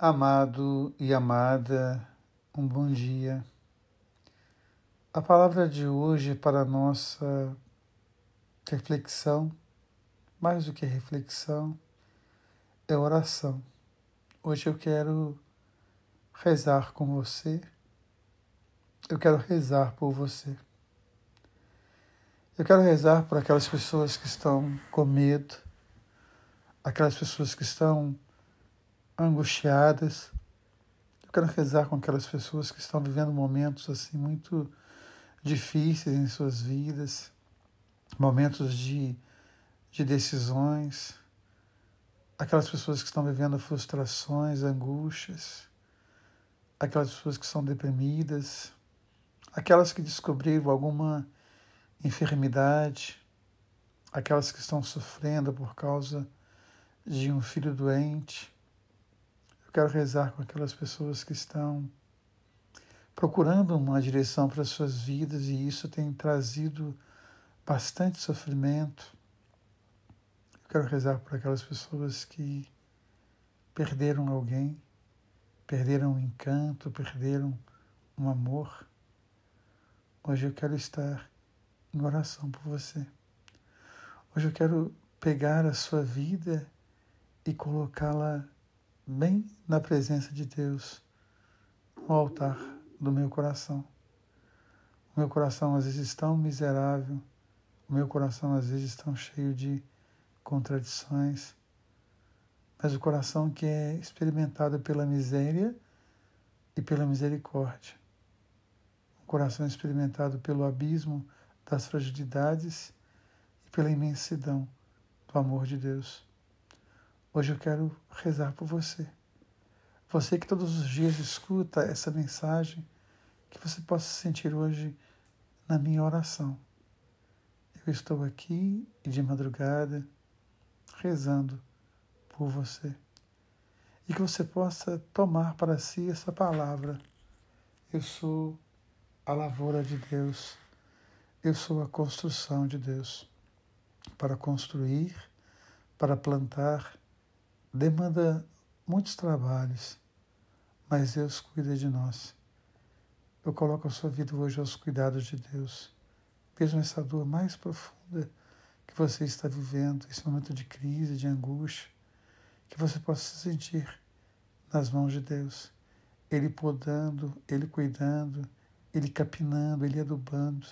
Amado e amada, um bom dia. A palavra de hoje para a nossa reflexão, mais do que reflexão, é oração. Hoje eu quero rezar com você, eu quero rezar por você. Eu quero rezar por aquelas pessoas que estão com medo, aquelas pessoas que estão angustiadas. Eu quero rezar com aquelas pessoas que estão vivendo momentos assim muito difíceis em suas vidas, momentos de, de decisões, aquelas pessoas que estão vivendo frustrações, angústias, aquelas pessoas que são deprimidas, aquelas que descobriram alguma enfermidade, aquelas que estão sofrendo por causa de um filho doente, eu quero rezar com aquelas pessoas que estão procurando uma direção para as suas vidas e isso tem trazido bastante sofrimento. Eu quero rezar por aquelas pessoas que perderam alguém, perderam um encanto, perderam um amor. Hoje eu quero estar em oração por você. Hoje eu quero pegar a sua vida e colocá-la bem na presença de Deus, no altar do meu coração. O meu coração às vezes tão miserável, o meu coração às vezes tão cheio de contradições, mas o coração que é experimentado pela miséria e pela misericórdia. O coração experimentado pelo abismo das fragilidades e pela imensidão do amor de Deus. Hoje eu quero rezar por você. Você que todos os dias escuta essa mensagem, que você possa se sentir hoje na minha oração. Eu estou aqui e de madrugada rezando por você. E que você possa tomar para si essa palavra. Eu sou a lavoura de Deus. Eu sou a construção de Deus. Para construir, para plantar, demanda muitos trabalhos, mas Deus cuida de nós. Eu coloco a sua vida hoje aos cuidados de Deus. Mesmo essa dor mais profunda que você está vivendo, esse momento de crise, de angústia, que você possa se sentir nas mãos de Deus. Ele podando, Ele cuidando, Ele capinando, Ele adubando,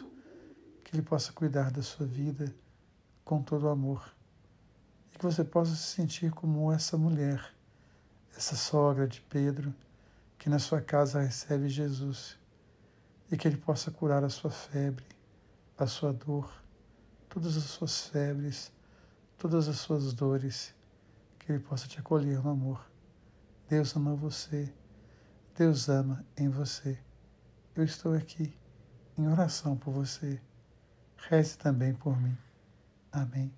que Ele possa cuidar da sua vida com todo o amor que você possa se sentir como essa mulher, essa sogra de Pedro, que na sua casa recebe Jesus e que ele possa curar a sua febre, a sua dor, todas as suas febres, todas as suas dores, que ele possa te acolher no amor. Deus ama você, Deus ama em você. Eu estou aqui em oração por você. Reze também por mim. Amém.